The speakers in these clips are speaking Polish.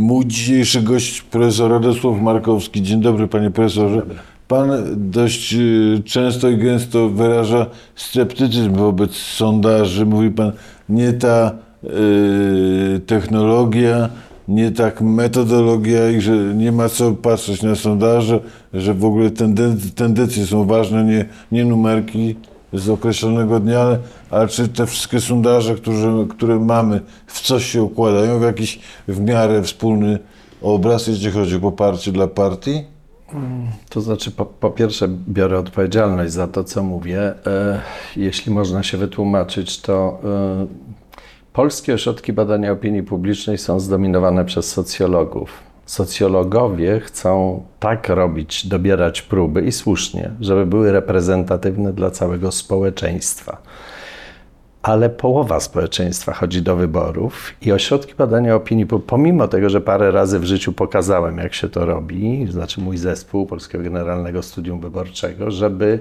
Mój dzisiejszy gość, profesor Radosław Markowski. Dzień dobry, panie profesorze. Pan dość y, często i gęsto wyraża sceptycyzm wobec sondaży. Mówi pan, nie ta y, technologia, nie tak metodologia i że nie ma co patrzeć na sondaże, że w ogóle tendencje, tendencje są ważne, nie, nie numerki z określonego dnia, ale, czy te wszystkie sondaże, które, które mamy, w coś się układają, w jakiś w miarę wspólny obraz, jeśli chodzi o poparcie dla partii? To znaczy, po, po, pierwsze, biorę odpowiedzialność za to, co mówię. E, jeśli można się wytłumaczyć, to e, polskie ośrodki badania opinii publicznej są zdominowane przez socjologów. Socjologowie chcą tak robić, dobierać próby i słusznie, żeby były reprezentatywne dla całego społeczeństwa. Ale połowa społeczeństwa chodzi do wyborów i ośrodki badania opinii, pomimo tego, że parę razy w życiu pokazałem, jak się to robi, znaczy mój zespół Polskiego Generalnego Studium Wyborczego, żeby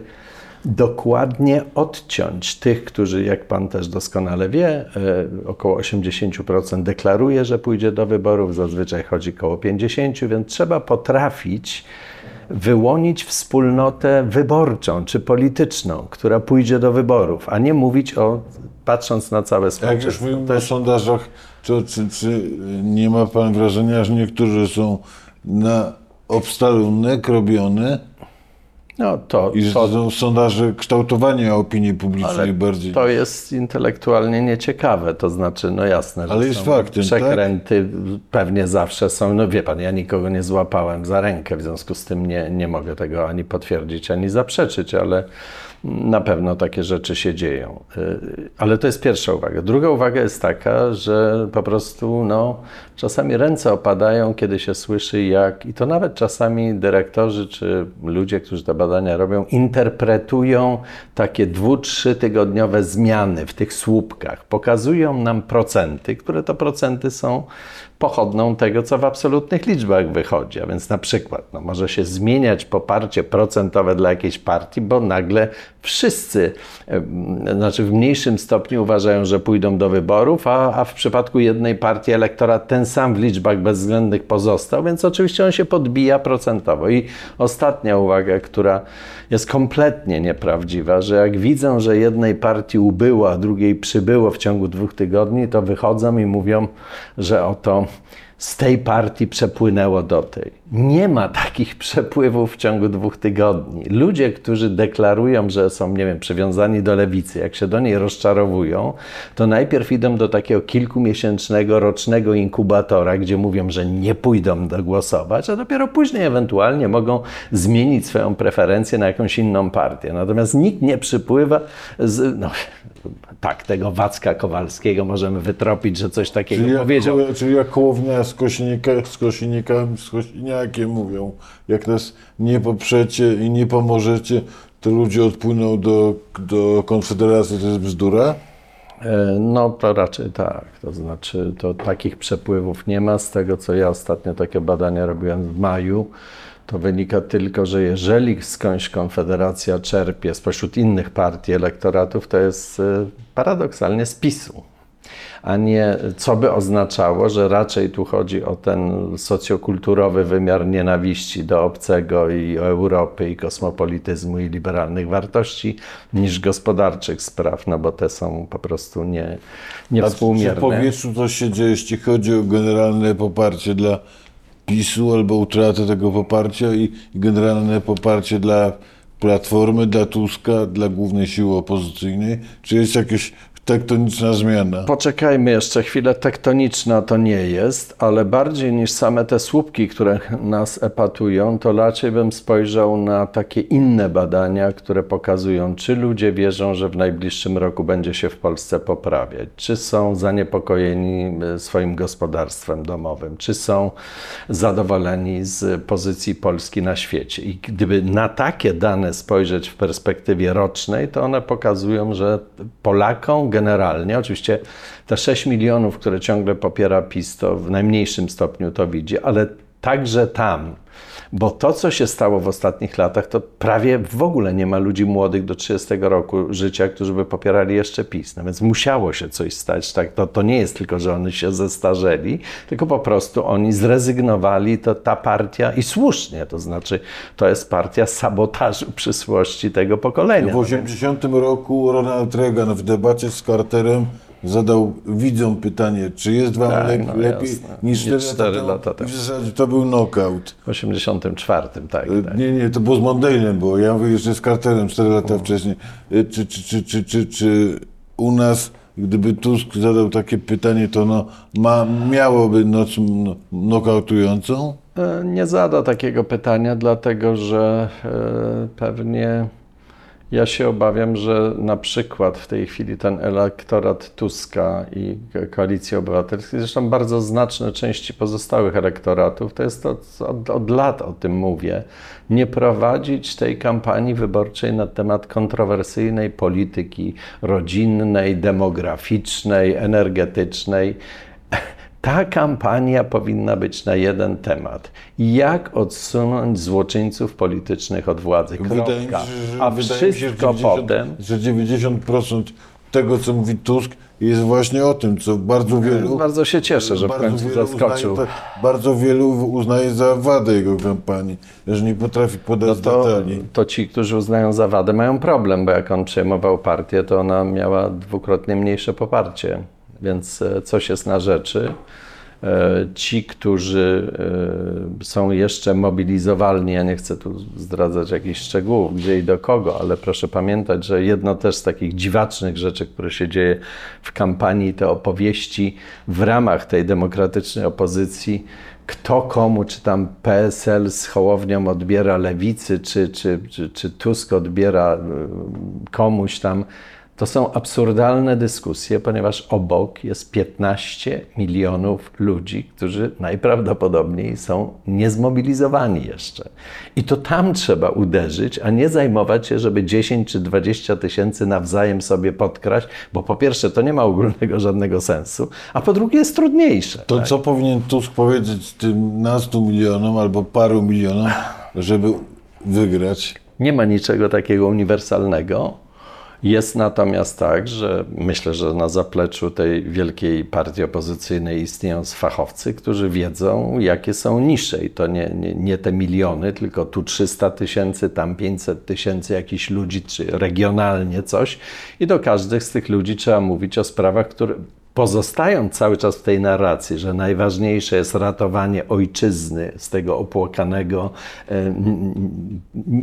dokładnie odciąć tych, którzy, jak pan też doskonale wie, e, około 80% deklaruje, że pójdzie do wyborów, zazwyczaj chodzi około 50%, więc trzeba potrafić wyłonić wspólnotę wyborczą czy polityczną, która pójdzie do wyborów, a nie mówić o, patrząc na całe społeczeństwo. Jak już mówimy o sondażach, to czy, czy nie ma Pan wrażenia, że niektórzy są na obstarunek robione, no to, I że to są sondaże kształtowania opinii publicznej bardziej. To jest intelektualnie nieciekawe, to znaczy, no jasne, ale że jest są faktem, przekręty tak? pewnie zawsze są. No wie pan, ja nikogo nie złapałem za rękę, w związku z tym nie, nie mogę tego ani potwierdzić, ani zaprzeczyć, ale na pewno takie rzeczy się dzieją. Y, ale to jest pierwsza uwaga. Druga uwaga jest taka, że po prostu no, czasami ręce opadają, kiedy się słyszy, jak, i to nawet czasami dyrektorzy czy ludzie, którzy te badania robią, interpretują takie dwu, trzy tygodniowe zmiany w tych słupkach. Pokazują nam procenty, które to procenty są pochodną tego, co w absolutnych liczbach wychodzi. A więc na przykład no, może się zmieniać poparcie procentowe dla jakiejś partii, bo nagle wszyscy, znaczy w mniejszym stopniu uważają, że pójdą do wyborów, a, a w przypadku jednej partii elektorat ten sam w liczbach bezwzględnych pozostał, więc oczywiście on się podbija procentowo. I ostatnia uwaga, która jest kompletnie nieprawdziwa, że jak widzą, że jednej partii ubyło, a drugiej przybyło w ciągu dwóch tygodni, to wychodzą i mówią, że oto z tej partii przepłynęło do tej. Nie ma takich przepływów w ciągu dwóch tygodni. Ludzie, którzy deklarują, że są, nie wiem, przywiązani do lewicy, jak się do niej rozczarowują, to najpierw idą do takiego kilkumiesięcznego, rocznego inkubatora, gdzie mówią, że nie pójdą głosować, a dopiero później ewentualnie mogą zmienić swoją preferencję na jakąś inną partię. Natomiast nikt nie przypływa z, no, tak, tego Wacka Kowalskiego możemy wytropić, że coś takiego czyli powiedział. Jak, czyli jak Kołownia z, Kosinika, z Kosinikami, z Kosiniakiem mówią, jak nas nie poprzecie i nie pomożecie, to ludzie odpłyną do, do Konfederacji, to jest bzdura? E, no to raczej tak, to znaczy to takich przepływów nie ma. Z tego co ja ostatnio takie badania robiłem w maju, to wynika tylko, że jeżeli skądś Konfederacja czerpie spośród innych partii elektoratów, to jest e, paradoksalnie z PiSu a nie co by oznaczało, że raczej tu chodzi o ten socjokulturowy wymiar nienawiści do obcego i Europy i kosmopolityzmu i liberalnych wartości niż gospodarczych spraw, no bo te są po prostu nie, niewspółmierne. A w powietrzu coś się dzieje, jeśli chodzi o generalne poparcie dla PiSu albo utratę tego poparcia i, generalne poparcie dla Platformy, dla Tuska, dla głównej siły opozycyjnej? Czy jest jakieś tektoniczna zmiana. Poczekajmy jeszcze chwilę. Tektoniczna to nie jest, ale bardziej niż same te słupki, które nas epatują, to raczej bym spojrzał na takie inne badania, które pokazują, czy ludzie wierzą, że w najbliższym roku będzie się w Polsce poprawiać, czy są zaniepokojeni e, swoim gospodarstwem domowym, czy są zadowoleni z pozycji Polski na świecie. I gdyby na takie dane spojrzeć w perspektywie rocznej, to one pokazują, że Polakom generalnie. Oczywiście te 6 milionów, które ciągle popiera PiS, to w najmniejszym stopniu to widzi, ale także tam. Bo to, co się stało w ostatnich latach, to prawie w ogóle nie ma ludzi młodych do 30 roku życia, którzy by popierali jeszcze PiS. No więc musiało się coś stać. Tak? To, to nie jest tylko, że oni się zestarzeli, tylko po prostu oni zrezygnowali, to ta partia i słusznie, to znaczy to jest partia sabotażu przyszłości tego pokolenia. W 80 roku Ronald Reagan w debacie z Carterem zadał widzom pytanie, czy jest wam Tak, lep- no lepiej jasne. niż Nie 4 cztery lata, lata temu? I w zasadzie to był knockout. W 84, tak. E, tak. Nie, nie, to było z Mondale'em było. Ja mówię jeszcze z Carterem 4 lata wcześniej. E, Czy, czy, czy, czy, czy, czy u nas, gdyby Tusk zadał takie pytanie, to no, ma, miałoby noc no, nokautującą? E, Nie zada takiego pytania, dlatego że pewnie ja się obawiam, że na przykład w tej chwili ten elektorat Tuska i Koalicji Obywatelskiej, zresztą bardzo znaczne części pozostałych elektoratów, to jest co od, od lat o tym mówię, nie prowadzić tej kampanii wyborczej na temat kontrowersyjnej polityki rodzinnej, demograficznej, energetycznej. Ta kampania powinna być na jeden temat. Jak odsunąć złoczyńców politycznych od władzy? Kropka. Wydaje mi się, że, A mi się, że wszystko 90, potem. że 90% tego, co mówi Tusk, jest właśnie o tym, co bardzo wielu... Bardzo się cieszę, że w końcu zaskoczył. Uznaje, bardzo wielu uznaje za wadę jego kampanii, że nie potrafi podać No to, detalii. to ci, którzy uznają za wadę, mają problem, bo jak on przejmował partię, to ona miała dwukrotnie mniejsze poparcie. Więc e, coś jest na rzeczy. E, Ci, którzy e, są jeszcze mobilizowalni, ja nie chcę tu zdradzać jakichś szczegółów, gdzie i do kogo, ale proszę pamiętać, że jedno też z takich dziwacznych rzeczy, które się dzieje w kampanii, te opowieści w ramach tej demokratycznej opozycji, kto komu, czy tam PSL z Hołownią odbiera lewicy, czy, czy, czy, czy Tusk odbiera komuś tam. To są absurdalne dyskusje, ponieważ obok jest 15 milionów ludzi, którzy najprawdopodobniej są niezmobilizowani jeszcze. I to tam trzeba uderzyć, a nie zajmować się, żeby 10 czy 20 tysięcy nawzajem sobie podkraść, bo po pierwsze to nie ma ogólnego żadnego sensu, a po drugie jest trudniejsze. To co powinien Tusk powiedzieć tym nastu milionom albo paru milionom, żeby wygrać? Nie ma niczego takiego uniwersalnego. Jest natomiast tak, że myślę, że na zapleczu tej wielkiej partii opozycyjnej istnieją fachowcy, którzy wiedzą, jakie są nisze. I to nie, nie, nie te miliony, tylko tu 300 tysięcy, tam 500 tysięcy jakichś ludzi, czy regionalnie coś. I do każdych z tych ludzi trzeba mówić o sprawach, które pozostają cały czas w tej narracji, że najważniejsze jest ratowanie ojczyzny z tego opłakanego e,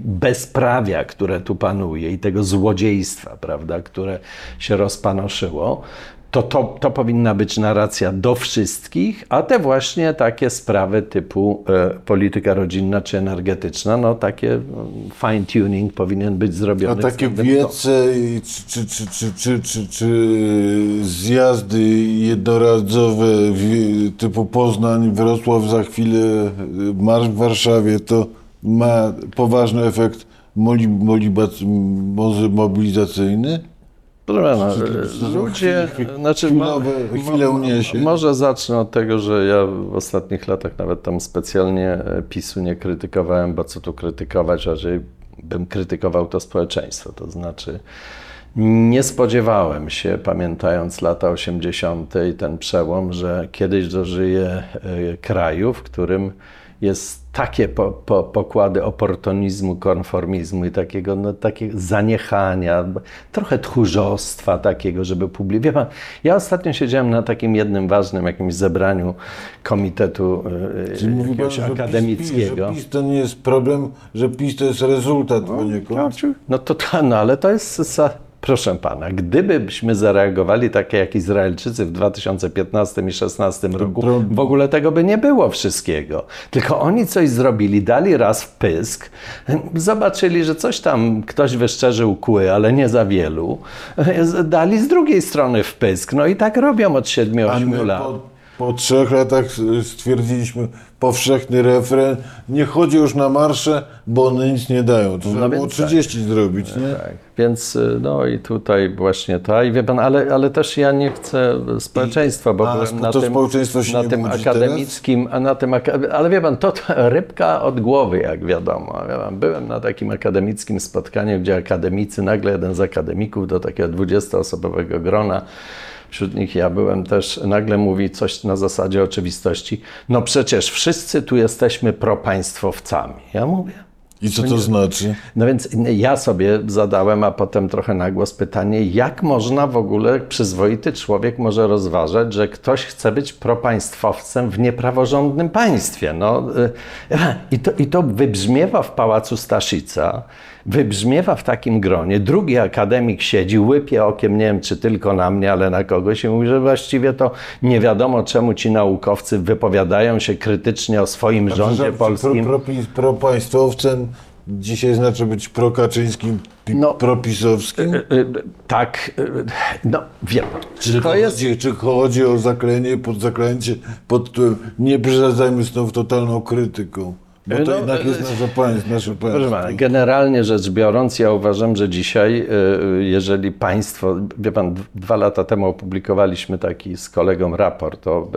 bezprawia, które tu panuje i tego złodziejstwa, prawda, które się rozpanoszyło. To, to, to powinna być narracja do wszystkich, a te właśnie takie sprawy typu e, polityka rodzinna czy energetyczna, no takie no, fine tuning powinien być zrobiony. A takie wiece czy, czy, czy, czy, czy, czy, czy zjazdy jednorazowe typu Poznań, Wrocław, za chwilę marsz w Warszawie, to ma poważny efekt moli, może mobilizacyjny? Proszę pana, są ludzie, znaczy, chwilowe- mo- uniesie. Może zacznę od tego, że ja w ostatnich latach nawet tam specjalnie e, PiSu nie krytykowałem, bo co tu krytykować, raczej bym krytykował to społeczeństwo. To znaczy, nie spodziewałem się, pamiętając lata 80. i ten przełom, że kiedyś dożyję e, kraju, w którym jest takie po, po, pokłady oportunizmu, konformizmu i takiego, no, takiego zaniechania, trochę tchórzostwa takiego, żeby publicznie. Pan, ja ostatnio siedziałem na takim jednym ważnym jakimś zebraniu komitetu e, Czyli pan, że PiS, akademickiego. że PiS to nie jest problem, że PiS to jest rezultat poniekąd. No to, to no, ale to jest, proszę pana, gdybyśmy zareagowali tak jak Izraelczycy w 2015 i 2016 roku, w ogóle tego by nie było wszystkiego. Tylko oni coś zrobili, dali raz w pysk, zobaczyli, że coś tam ktoś wyszczerzył kły, ale nie za wielu, dali z drugiej strony w pysk. No i tak robią od 7-8 A my lat. Po, trzech latach stwierdziliśmy powszechny refren. Nie chodzi już na marsze, bo one nic nie dają. Trzeba No było więc tak. 30 zrobić, nie? Tak, więc y, no i tutaj właśnie ta i wie pan, ale, ale też ja nie chcę społeczeństwa, bo a na to tym, społeczeństwo się na nie tym akademickim, a na tym, ale wie pan, to, to rybka od głowy, jak wiadomo. Byłem na takim akademickim spotkaniu, gdzie akademicy, nagle jeden z akademików do takiego 20-osobowego grona, wśród nich ja byłem też, nagle mówi coś na zasadzie oczywistości, no przecież wszyscy tu jesteśmy propaństwowcami. Ja mówię, I co to znaczy? no więc ja sobie zadałem, a potem trochę na głos pytanie, jak można w ogóle, przyzwoity człowiek może rozważać, że ktoś chce być propaństwowcem w niepraworządnym państwie. No, y, i, to, I to wybrzmiewa w Pałacu Staszica, wybrzmiewa w takim gronie. Drugi akademik siedzi, łypie okiem, nie wiem czy tylko na mnie, ale na kogoś i mówi, że właściwie to nie wiadomo czemu ci naukowcy wypowiadają się krytycznie o swoim rządzie Że polskim. Pro, pro, propaństwowcem dzisiaj znaczy być prokaczyńskim, pi, No. propisowskim? Y, y, Tak, y, no wiem. Czy To jest, chodzi, czy chodzi o zaklęcie, pod zaklęcie pod tytułem nie przesadzajmy z tą totalną krytyką? Bo to No, jednak jest. Nasze Proszę pana, państwo. generalnie rzecz biorąc, ja uważam, że dzisiaj, y, y, jeżeli państwo, wie pan, dwa lata temu opublikowaliśmy taki z kolegą raport o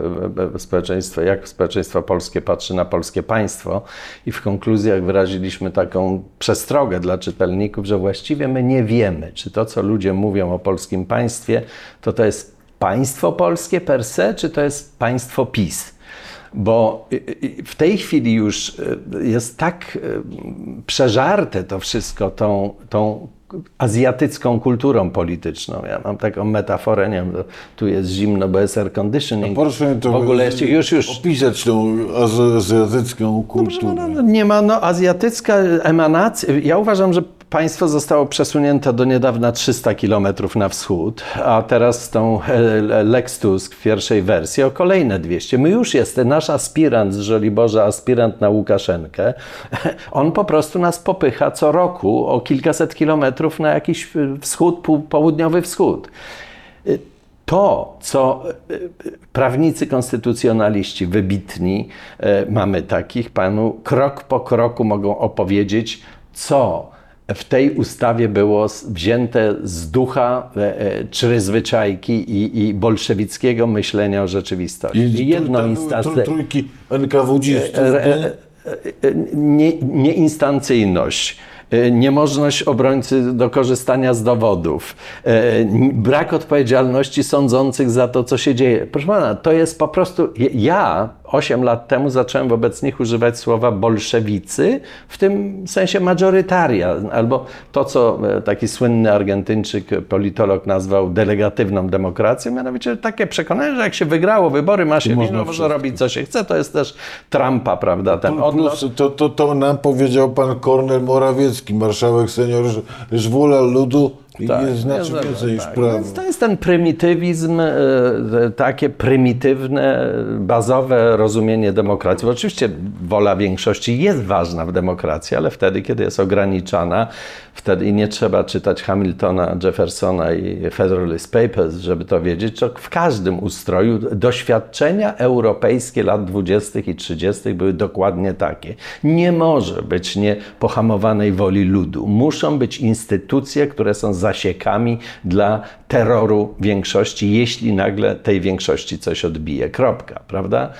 społeczeństwie, jak społeczeństwo polskie patrzy na polskie państwo i w konkluzjach wyraziliśmy taką przestrogę dla czytelników, że właściwie my nie wiemy, czy to, co ludzie mówią o polskim państwie, to to jest państwo polskie per se, czy to jest państwo PiS. Bo w tej chwili już y, jest tak y, przeżarte to wszystko tą, tą azjatycką kulturą polityczną. Ja mam taką metaforę, nie wiem, tu jest zimno, bo jest air conditioning. Proszę mi to w ogóle jeszcze, już, już. opisać tą az- azjatycką kulturę. No, no, nie ma, no, azjatycka emanacja. Ja uważam, że państwo zostało przesunięte do niedawna 300 kilometrów na wschód, a teraz tą e, Lex Tusk w pierwszej wersji o kolejne 200. My już jesteśmy, nasz aspirant z Żoliborza, aspirant na Łukaszenkę, on po prostu nas popycha co roku o kilkaset kilometrów na jakiś wschód, pół- południowy wschód to, co e, e, prawnicy konstytucjonaliści wybitni, e, mamy takich, panu krok po kroku mogą opowiedzieć, co w tej ustawie było wzięte z ducha e, e, przyzwyczajki i, i bolszewickiego myślenia o rzeczywistości. I jedną tam były instancję. tr- trójki NKWD-stów, E, e, nie? e, e, nie, nieinstancyjność, e, niemożność obrońcy do korzystania z dowodów, e, brak odpowiedzialności sądzących za to, co się dzieje. Proszę pana, to jest po prostu. Ja 8 lat temu zacząłem wobec nich używać słowa bolszewicy, w tym sensie majorytaria, albo to, co e, taki słynny Argentyńczyk, politolog nazwał delegatywną demokracją, mianowicie takie przekonanie, że jak się wygrało wybory, ma się można wino, można robić co się chce, to jest też Trumpa, prawda, ten odlot. To, to, to nam powiedział pan Kornel Morawiecki, marszałek senior, wola ludu Tak, jest znaczy nie zgadza, więcej niż tak. prawo. Więc to jest ten prymitywizm, e, takie prymitywne, bazowe rozumienie demokracji. Bo oczywiście wola większości jest ważna w demokracji, ale wtedy, kiedy jest ograniczana, wtedy i nie trzeba czytać Hamiltona, Jeffersona i Federalist Papers, żeby to wiedzieć, to w każdym ustroju doświadczenia europejskie lat 20. i 30. były dokładnie takie. Nie może być niepohamowanej woli ludu. Muszą być instytucje, które są zasiekami dla terroru większości, jeśli nagle tej większości coś odbije. Kropka, prawda?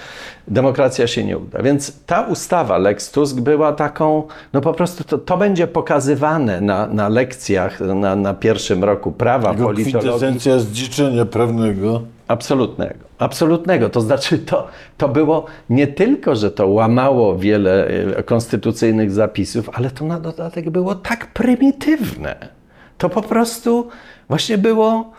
Demokracja się nie uda. Więc ta ustawa Lex Tusk była taką, no po prostu to, to będzie pokazywane na, na lekcjach na, na pierwszym roku prawa, Jego politologii. kwintesencja zdziczenia prawnego. Absolutnego. Absolutnego. To znaczy, to, to było nie tylko, że to łamało wiele e, konstytucyjnych zapisów, ale to na dodatek było tak prymitywne. To po prostu właśnie było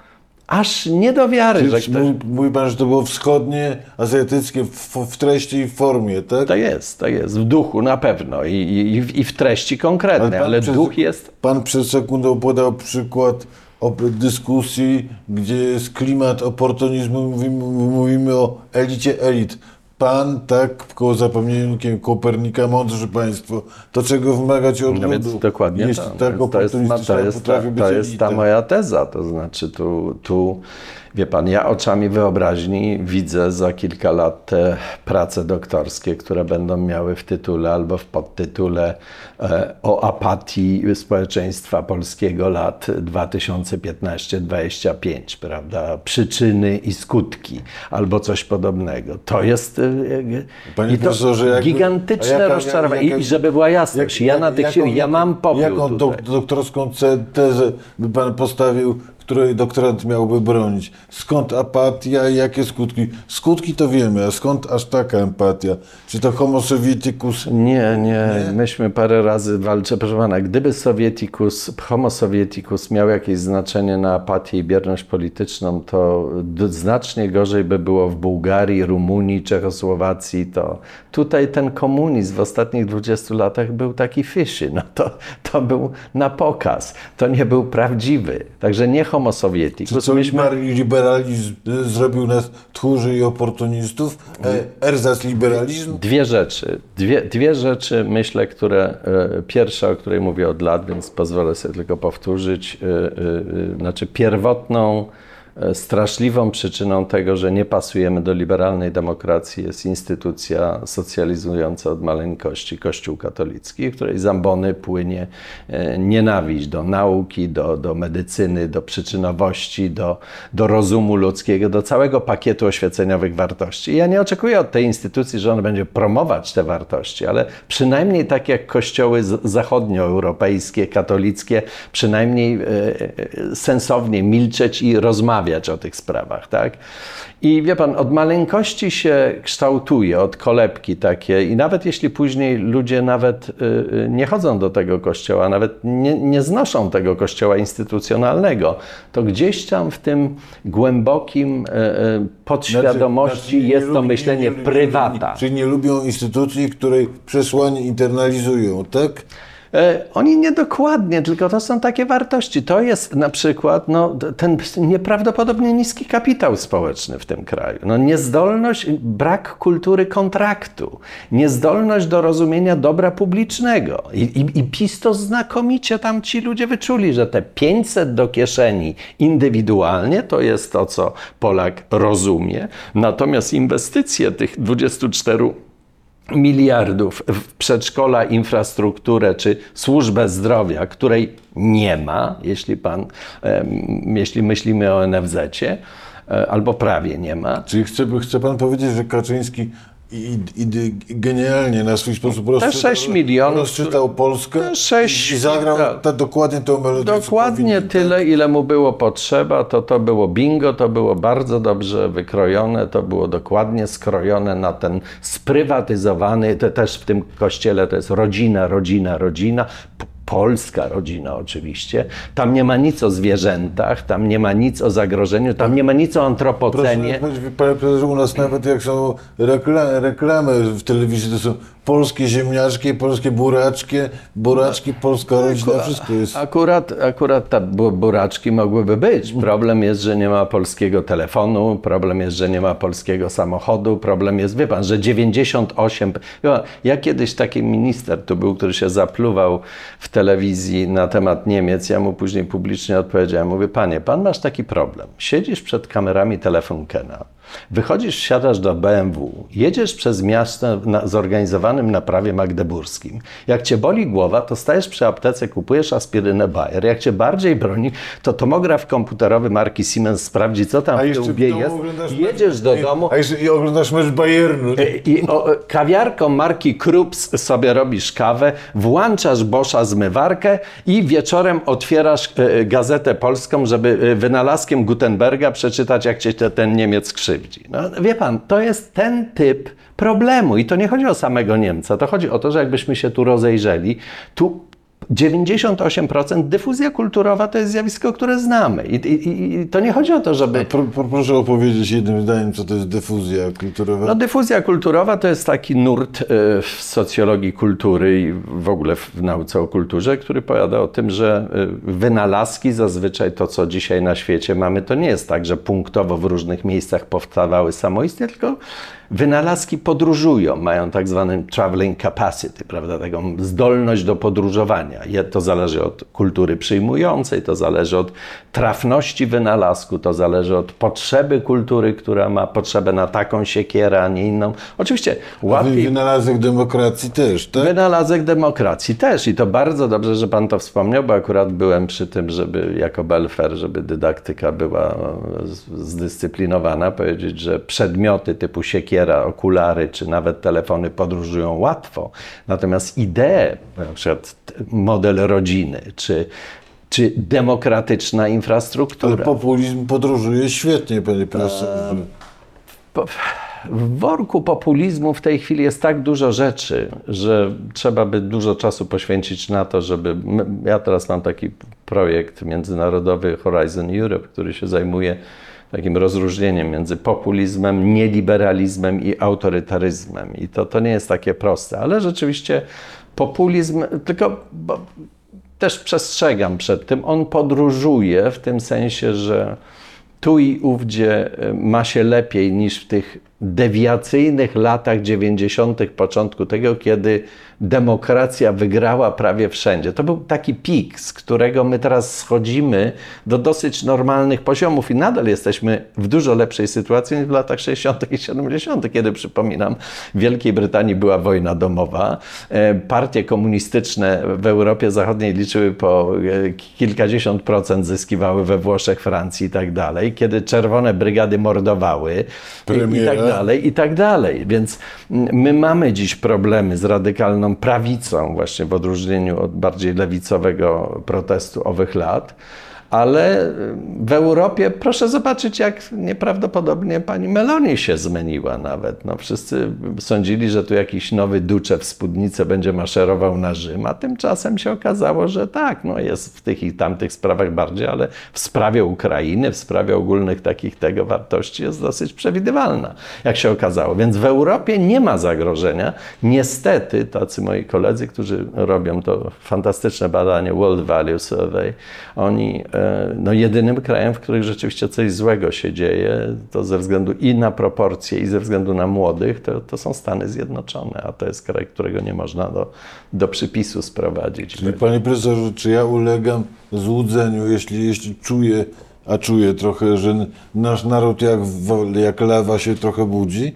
aż nie do wiary, że ktoś... mówi, pan, że to było wschodnie, azjatyckie w, w treści i w formie, tak? To jest, to jest, w duchu na pewno i, i, i w treści konkretnej, pan ale przez- duch jest... Pan przed sekundą podał przykład o dyskusji, gdzie jest klimat oportunizmu, mówimy, mówimy o elicie elit. Pan tak koło zapomnieniem Kopernika, mądrzy państwo, to czego wymagać od No ludu? więc dokładnie Jeśli to. tak Więc to, jest, oportunistyczna to, jest, ta, to jest ta moja teza. To znaczy, tu, tu, wie pan, ja oczami wyobraźni widzę za kilka lat te prace doktorskie, które będą miały w tytule albo w podtytule e, o apatii społeczeństwa polskiego lat 2015-25, prawda? Przyczyny i skutki, albo coś podobnego. To jest e, e, Panie i to profesorze, jakby- gigantyczne jaka- rozczarowanie. jaka- I, żeby była jasność, ja na tych ja mam popiół Jaką tutaj. dok- doktorską tezę by pan postawił, której doktorant miałby bronić? Skąd apatia i jakie skutki? Skutki to wiemy, a skąd aż taka empatia? Czy to homo sovieticus? Nie, nie, myśmy parę razy walczyli. Proszę pana, gdyby Sovieticus, homo sovieticus miał jakieś znaczenie na apatię i bierność polityczną, to znacznie gorzej by było w Bułgarii, Rumunii, Czechosłowacji. To tutaj ten komunizm w ostatnich 20 latach był taki fishy. No to, to był na pokaz. To nie był prawdziwy. Także nie homo Myśmy, liber- liberalizm y, zrobił nas tchórzy i oportunistów? E, ersatz liberalizm? Dwie rzeczy. Dwie, dwie rzeczy, myślę, które. e, Pierwsza, o której mówię od lat, więc pozwolę sobie tylko powtórzyć. e, Znaczy, pierwotną, straszliwą przyczyną tego, że nie pasujemy do liberalnej demokracji, jest instytucja socjalizująca od maleńkości Kościół katolicki, której z ambony płynie e, nienawiść do nauki, do, do medycyny, do przyczynowości, do, do rozumu ludzkiego, do całego pakietu oświeceniowych wartości. Ja nie oczekuję od tej instytucji, że ona będzie promować te wartości, ale przynajmniej tak jak kościoły zachodnioeuropejskie, katolickie, przynajmniej e, e, sensownie milczeć i rozmawiać o tych sprawach, tak? I wie pan, od maleńkości się kształtuje, od kolebki takie i nawet jeśli później ludzie nawet y, y, nie chodzą do tego kościoła, nawet nie, nie znoszą tego kościoła instytucjonalnego, to gdzieś tam w tym głębokim y, podświadomości Znaczy, jest to lubi- myślenie nie- nie- nie- prywata. Czyli nie lubią instytucji, której przesłanie internalizują, tak? E, Oni niedokładnie, tylko to są takie wartości. To jest na przykład no, ten nieprawdopodobnie niski kapitał społeczny w tym kraju. No, niezdolność, brak kultury kontraktu, niezdolność do rozumienia dobra publicznego. I, i, I PiS to znakomicie tam ci ludzie wyczuli, że te 500 do kieszeni indywidualnie to jest to, co Polak rozumie. Natomiast inwestycje tych 24 miliardów w przedszkola, infrastrukturę czy służbę zdrowia, której nie ma, jeśli pan, jeśli myślimy o NFZ-cie, e, albo prawie nie ma. Czyli chce, chce pan powiedzieć, że Kaczyński i, i, genialnie na swój sposób rozczytał, sześć milionów, rozczytał Polskę te sześć- i zagrał tak. ta, dokładnie tą melodię. Dokładnie tyle, ile mu było potrzeba, to to było bingo, to było bardzo dobrze wykrojone, to było dokładnie skrojone na ten sprywatyzowany, to też w tym kościele to jest rodzina, rodzina, rodzina. Polska rodzina oczywiście. Tam nie ma nic o zwierzętach, tam nie ma nic o zagrożeniu, tam nie ma nic o Proszę, antropocenie. panie profesorze, u nas nawet jak są rekla, reklamy w telewizji, to są polskie ziemniaczki, polskie buraczki, buraczki, polska rodzina, wszystko jest. Akurat, akurat te bu- buraczki mogłyby być. Problem jest, że nie ma polskiego telefonu, problem jest, że nie ma polskiego samochodu, problem jest, wie pan, że 98... Wie pan, ja kiedyś taki minister tu był, który się zapluwał w telewizji na temat Niemiec, ja mu później publicznie odpowiedziałem, mówię, panie, pan masz taki problem, siedzisz przed kamerami telefonkena, Wychodzisz, wsiadasz do BMW, jedziesz przez miasto na, zorganizowanym na prawie magdeburskim. Jak cię boli głowa, to stajesz przy aptece, kupujesz aspirynę Bayer. Jak cię bardziej broni, to tomograf komputerowy marki Siemens sprawdzi, co tam A w tyłbie jest. Jedziesz do domu, A jeszcze i oglądasz mecz Bayernu. i o, kawiarką marki Krups sobie robisz kawę, włączasz Boscha zmywarkę i wieczorem otwierasz e, gazetę polską, żeby e, wynalazkiem Gutenberga przeczytać, jak cię te- ten Niemiec krzywdzi. No, wie pan, to jest ten typ problemu i to nie chodzi o samego Niemca, to chodzi o to, że jakbyśmy się tu rozejrzeli, tu 98% dyfuzja kulturowa to jest zjawisko, które znamy. I, i, i to nie chodzi o to, żeby... Pro, pro, proszę opowiedzieć jednym zdaniem, co to jest dyfuzja kulturowa. No, dyfuzja kulturowa to jest taki nurt e, w socjologii kultury i w ogóle w nauce o kulturze, który powiada o tym, że e, wynalazki, zazwyczaj to, co dzisiaj na świecie mamy, to nie jest tak, że punktowo w różnych miejscach powstawały samoistnie, tylko Wynalazki podróżują, mają tak zwany traveling capacity, prawda, taką zdolność do podróżowania. To zależy od kultury przyjmującej, to zależy od trafności wynalazku, to zależy od potrzeby kultury, która ma potrzebę na taką siekierę, a nie inną. Oczywiście łatwiej Wynalazek demokracji też, tak? Wynalazek demokracji też i to bardzo dobrze, że Pan to wspomniał, bo akurat byłem przy tym, żeby jako belfer, żeby dydaktyka była zdyscyplinowana, powiedzieć, że przedmioty typu siekiera, okulary czy nawet telefony podróżują łatwo, natomiast idee, na przykład model rodziny czy, czy demokratyczna Ale infrastruktura, populizm podróżuje świetnie, panie profesorze. po- w worku populizmu w tej chwili jest tak dużo rzeczy, że trzeba by dużo czasu poświęcić na to, żeby. Ja teraz mam taki projekt międzynarodowy Horizon Europe, który się zajmuje takim rozróżnieniem między populizmem, nieliberalizmem i autorytaryzmem. I to, to nie jest takie proste, ale rzeczywiście populizm, tylko też przestrzegam przed tym, on podróżuje w tym sensie, że tu i ówdzie y, ma się lepiej niż w tych dewiacyjnych latach 90. początku tego, kiedy demokracja wygrała prawie wszędzie. To był taki pik, z którego my teraz schodzimy do dosyć normalnych poziomów i nadal jesteśmy w dużo lepszej sytuacji niż w latach 60. i 70., kiedy przypominam, w Wielkiej Brytanii była wojna domowa. E, Partie komunistyczne w Europie Zachodniej liczyły po e, kilkadziesiąt procent, zyskiwały we Włoszech, Francji i tak dalej, kiedy czerwone brygady mordowały Premiera. Dalej, i tak dalej. Więc mm, my mamy dziś problemy z radykalną prawicą, właśnie w odróżnieniu od bardziej lewicowego protestu owych lat. Ale y, w Europie proszę zobaczyć, jak nieprawdopodobnie pani Meloni się zmieniła nawet. No, wszyscy sądzili, że tu jakiś nowy ducze w spódnicy będzie maszerował na Rzym, a tymczasem się okazało, że tak, no jest w tych i tamtych sprawach bardziej, ale w sprawie Ukrainy, w sprawie ogólnych takich tego wartości jest dosyć przewidywalna, jak się okazało. Więc w Europie nie ma zagrożenia. Niestety, tacy moi koledzy, którzy robią to fantastyczne badanie World Value Survey, oni e, no, jedynym krajem, w którym rzeczywiście coś złego się dzieje, to ze względu i na proporcje, i ze względu na młodych, to, to są Stany Zjednoczone, a to jest kraj, którego nie można do, do przypisu sprowadzić. Czyli, Panie profesorze, czy ja ulegam złudzeniu, jeśli, jeśli czuję, a czuję trochę, że nasz naród jak, jak lawa się trochę budzi?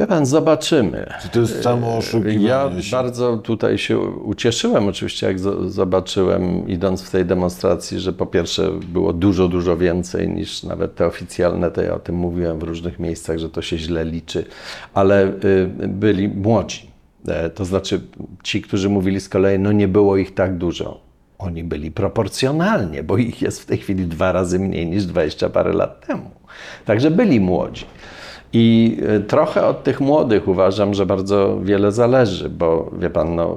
Wie pan, zobaczymy. Czy to jest samo oszukiwanie Ja się? bardzo tutaj się ucieszyłem, oczywiście, jak zo- zobaczyłem, idąc w tej demonstracji, że po pierwsze było dużo, dużo więcej niż nawet te oficjalne, to ja o tym mówiłem w różnych miejscach, że to się źle liczy, ale y, byli młodzi. E, To znaczy ci, którzy mówili z kolei, no nie było ich tak dużo. Oni byli proporcjonalnie, bo ich jest w tej chwili dwa razy mniej niż 20 parę lat temu. Także byli młodzi. I y, trochę od tych młodych uważam, że bardzo wiele zależy, bo wie pan, no,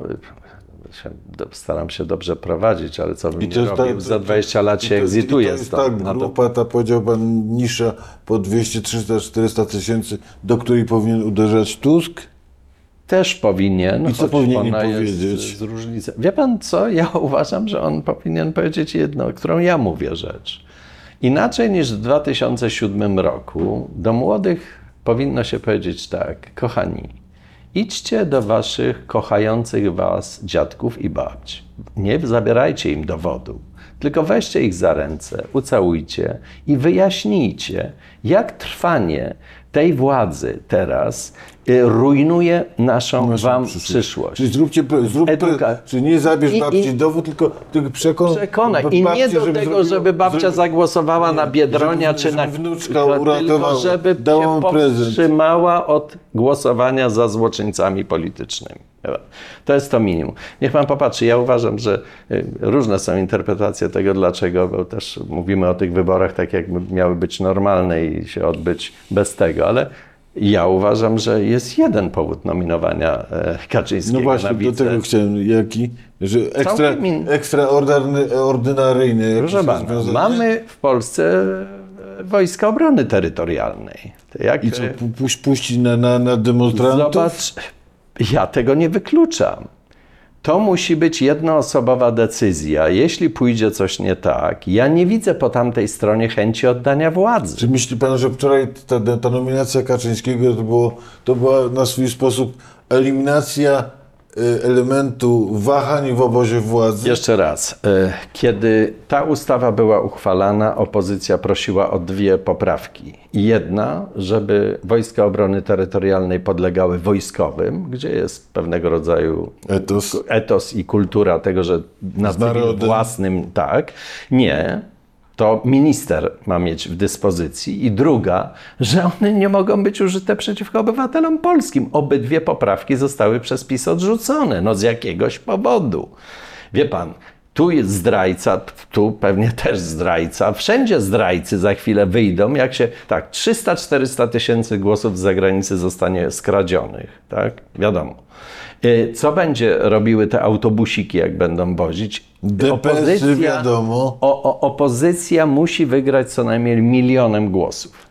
staram się dobrze prowadzić, ale co bym I nie jest robił, tak- za 20 lat się egzituje To jest tak No to grupa, ta powiedział pan, nisza po 200, 300, 400 tysięcy, do której powinien uderzać Tusk? też powinien. I co powinien jest powiedzieć? Z różnicy. Wie pan co? Ja uważam, że on powinien powiedzieć jedno, którą ja mówię rzecz. Inaczej niż w 2007 roku do młodych powinno się powiedzieć tak, kochani, idźcie do waszych kochających was dziadków i babci. Nie zabierajcie im dowodu, tylko weźcie ich za ręce, ucałujcie i wyjaśnijcie, jak trwanie tej władzy teraz y, rujnuje naszą Naszą wam przyszłość. przyszłość. Czyli zróbcie, zrób Eduka- czyli nie zabierz I- babci i- dowód, tylko, tylko przekon, Przekonaj. I nie do tego, zrobiła- żeby babcia zrobi- zagłosowała na Biedronia żeby- czy na żeby wnuczka tylko uratowała, żeby dała się powstrzymała od głosowania za złoczyńcami politycznymi. To jest to minimum. Niech pan popatrzy. Ja uważam, że y, różne są interpretacje tego, dlaczego, bo też mówimy o tych wyborach tak, jakby miały być normalne i się odbyć bez tego, ale ja uważam, że jest jeden powód nominowania e, Kaczyńskiego No właśnie, do tego chciałem, jaki? Że ekstra, ekstraordynaryjny. Proszę pana, mamy w Polsce e, Wojska Obrony Terytorialnej. To Jak, I co, e, pu- puś, puścić na, na, na demonstrantów? Zobacz, ja tego nie wykluczam. To musi być jednoosobowa decyzja. Jeśli pójdzie coś nie tak, ja nie widzę po tamtej stronie chęci oddania władzy. Czy myśli pan, że wczoraj ta, ta nominacja Kaczyńskiego to, było, to była na swój sposób eliminacja elementu wahań w obozie władzy? Jeszcze raz. e, Kiedy ta ustawa była uchwalana, opozycja prosiła o dwie poprawki. Jedna, żeby Wojska Obrony Terytorialnej podlegały wojskowym, gdzie jest pewnego rodzaju Etos. etos i kultura tego, że na własnym, tak. Nie. To minister ma mieć w dyspozycji. I druga, że one nie mogą być użyte przeciwko obywatelom polskim. Obydwie poprawki zostały przez PiS odrzucone. No z jakiegoś powodu. Wie pan, tu jest zdrajca, tu pewnie też zdrajca. Wszędzie zdrajcy za chwilę wyjdą, jak się, tak, 300-400 tysięcy głosów z zagranicy zostanie skradzionych, tak, wiadomo. Y, Co będzie robiły te autobusiki, jak będą wozić? DPS-y wiadomo. O, o, opozycja musi wygrać co najmniej milionem głosów,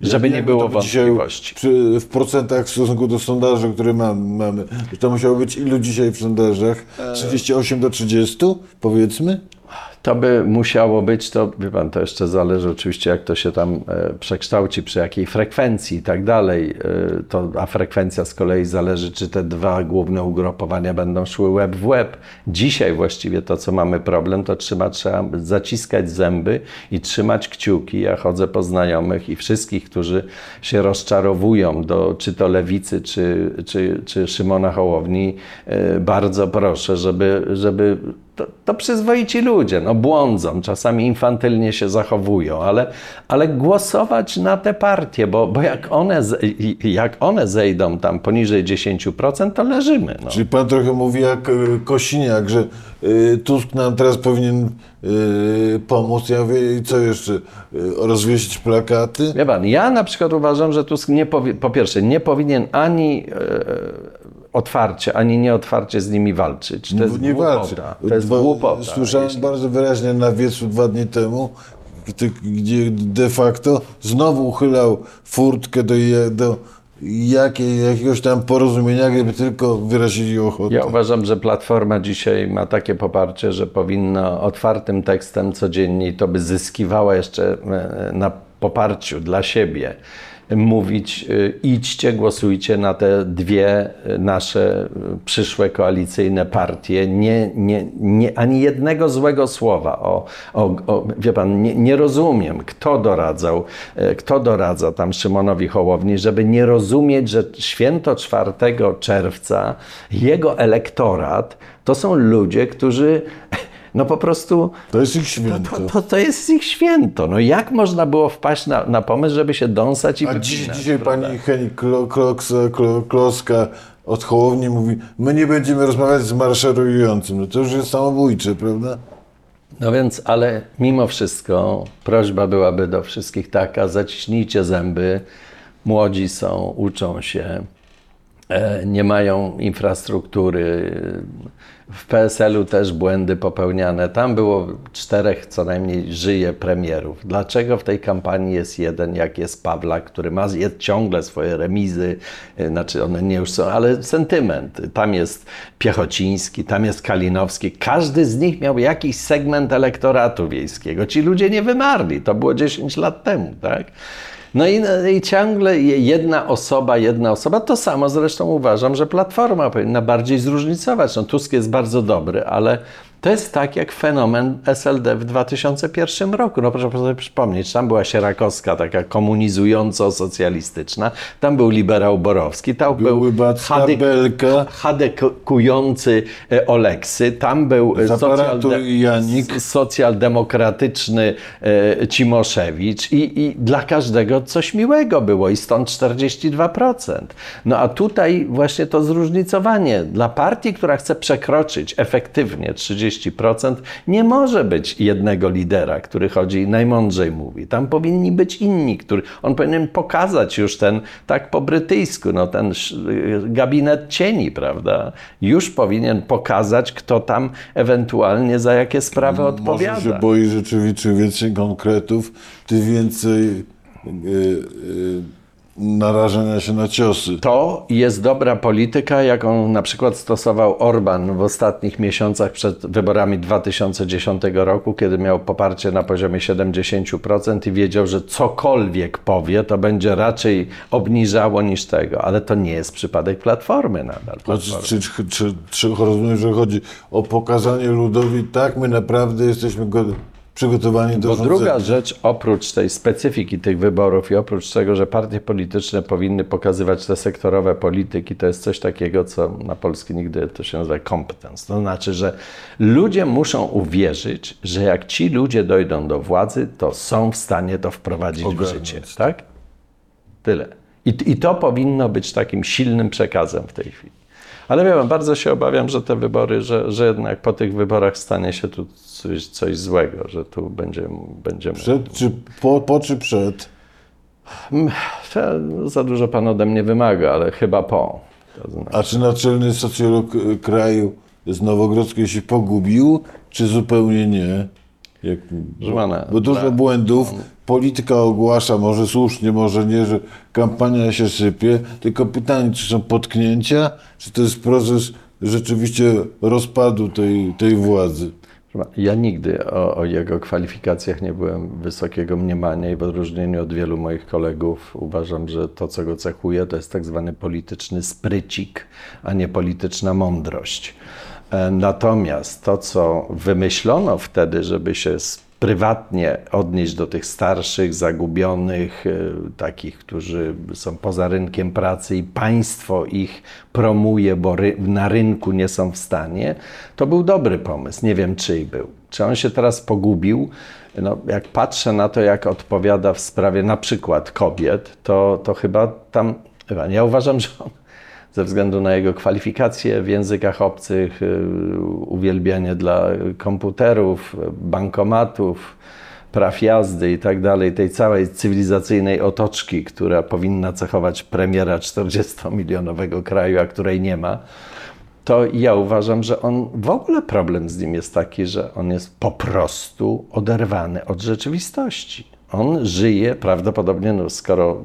żeby nie Jak było dzisiaj wątpliwości. Przy, w procentach w stosunku do sondażu, które mamy, mamy, to musiało być ilu dzisiaj w sondażach? E, 38 do 30, powiedzmy? To by musiało być, to wie pan, to jeszcze zależy oczywiście, jak to się tam e, przekształci, przy jakiej frekwencji i tak dalej. E, to, a frekwencja z kolei zależy, czy te dwa główne ugrupowania będą szły łeb w łeb. Dzisiaj właściwie to, co mamy problem, to trzyma, trzeba zaciskać zęby i trzymać kciuki. Ja chodzę po znajomych i wszystkich, którzy się rozczarowują do czy to Lewicy, czy, czy, czy Szymona Hołowni, e, bardzo proszę, żeby, żeby to, to przyzwoici ludzie, no błądzą, czasami infantylnie się zachowują, ale, ale głosować na te partie, bo, bo jak, one, jak one zejdą tam poniżej 10%, to leżymy. No. Czyli pan trochę mówi jak y, Kosiniak, że y, Tusk nam teraz powinien y, pomóc. Ja mówię, i co jeszcze? Rozwiesić plakaty? Wie pan, ja na przykład uważam, że Tusk nie powi- po pierwsze nie powinien ani e, otwarcie, ani nieotwarcie z nimi walczyć. To jest nie głupota. To jest głupota. Słyszałem Jeśli- bardzo wyraźnie na wiecu dwa dni temu, gdzie de facto znowu uchylał furtkę do, do jakiej, jakiegoś tam porozumienia, gdyby tylko wyrazili ochotę. Ja uważam, że Platforma dzisiaj ma takie poparcie, że powinna otwartym tekstem codziennie i to by zyskiwała jeszcze e, na poparciu dla siebie mówić y, idźcie, głosujcie na te dwie y, nasze y, przyszłe koalicyjne partie. Nie, nie, nie, ani jednego złego słowa. O, o, o, wie pan, nie, nie rozumiem, kto doradzał, kto doradza tam Szymonowi Hołowni, żeby nie rozumieć, że święto 4 czerwca, jego elektorat, to są ludzie, którzy no po prostu To jest ich święto. to, to, to jest ich święto. No jak można było wpaść na, na pomysł, żeby się dąsać i A dziś, dzisiaj prawda? pani Heni Klo, Kloksa, Klo, Kloska od Hołowni mówi, my nie będziemy rozmawiać z maszerującym. No to już jest samobójcze, prawda? No więc, ale mimo wszystko prośba byłaby do wszystkich taka, zaciśnijcie zęby, młodzi są, uczą się, e, nie mają infrastruktury. W PSL-u też błędy popełniane. Tam było czterech co najmniej żyje premierów. Dlaczego w tej kampanii jest jeden, jak jest Pawlak, który ma ciągle swoje remizy, e, znaczy one nie już są, ale sentyment. Tam jest Piechociński, tam jest Kalinowski. Każdy z nich miał jakiś segment elektoratu wiejskiego. Ci ludzie nie wymarli. To było 10 lat temu, tak? No i, i ciągle je- jedna osoba, jedna osoba. To samo zresztą uważam, że Platforma powinna bardziej zróżnicować. No, Tusk jest bardzo dobry, ale to jest tak jak fenomen SLD w 2001 roku. No proszę sobie przypomnieć, tam była Sierakowska, taka komunizująco-socjalistyczna, tam był liberał Borowski, tam był Belka. hadykujący e, Oleksy, tam był e, socjalde- socjaldemokratyczny e, Cimoszewicz i, i dla każdego coś miłego było i stąd 42%. No a tutaj właśnie to zróżnicowanie dla partii, która chce przekroczyć efektywnie 30%, nie może być jednego lidera, który chodzi i najmądrzej mówi. Tam powinni być inni, który, on powinien pokazać już ten, tak po brytyjsku, no ten sz- gabinet cieni, prawda? Już powinien pokazać, kto tam ewentualnie za jakie sprawy odpowiada. Może się boi rzeczywiście, więcej konkretów, tym więcej y, y, narażenia się na ciosy. To jest dobra polityka, jaką na przykład stosował Orban w ostatnich miesiącach przed wyborami 2010 roku, kiedy miał poparcie na poziomie 70% i wiedział, że cokolwiek powie, to będzie raczej obniżało niż tego. Ale to nie jest przypadek Platformy nadal. Znaczy, czy, czy, czy, czy rozumiem, że chodzi o pokazanie ludowi, tak, my naprawdę jesteśmy go, przygotowani do Bo rządzenia. druga rzecz, oprócz tej specyfiki tych wyborów i oprócz tego, że partie polityczne powinny pokazywać te sektorowe polityki, to jest coś takiego, co na polski nigdy to się nazywa competence. To znaczy, że ludzie muszą uwierzyć, że jak ci ludzie dojdą do władzy, to są w stanie to wprowadzić Ogarnąć. w życie. Tak? Tyle. I, I to powinno być takim silnym przekazem w tej chwili. Ale wiem, bardzo się obawiam, że te wybory, że, że jednak po tych wyborach stanie się tu coś, coś złego, że tu będzie, będziemy. Przed, czy po, po czy przed? To Za dużo pan ode mnie wymaga, ale chyba po. To znaczy, A czy naczelny socjolog y, kraju z Nowogrodzkiej się pogubił, czy zupełnie nie? Jak, bo dużo błędów. Polityka ogłasza, może słusznie, może nie, że kampania się sypie. Tylko pytanie, czy są potknięcia, czy to jest proces rzeczywiście rozpadu tej, tej władzy? ja nigdy o, o jego kwalifikacjach nie byłem wysokiego mniemania i w odróżnieniu od wielu moich kolegów uważam, że to, co go cechuje, to jest tak zwany polityczny sprycik, a nie polityczna mądrość. E, Natomiast to, co wymyślono wtedy, żeby się prywatnie odnieść do tych starszych, zagubionych, e, takich, którzy są poza rynkiem pracy i państwo ich promuje, bo ry- na rynku nie są w stanie, to był dobry pomysł. Nie wiem, czyj był. Czy on się teraz pogubił? No, jak patrzę na to, jak odpowiada w sprawie na przykład kobiet, to, to chyba tam, ja uważam, że on ze względu na jego kwalifikacje w językach obcych, y, uwielbianie dla komputerów, bankomatów, praw jazdy i tak dalej, tej całej cywilizacyjnej otoczki, która powinna cechować premiera 40-milionowego kraju, a której nie ma, to ja uważam, że on w ogóle problem z nim jest taki, że on jest po prostu oderwany od rzeczywistości. On żyje prawdopodobnie, no, skoro,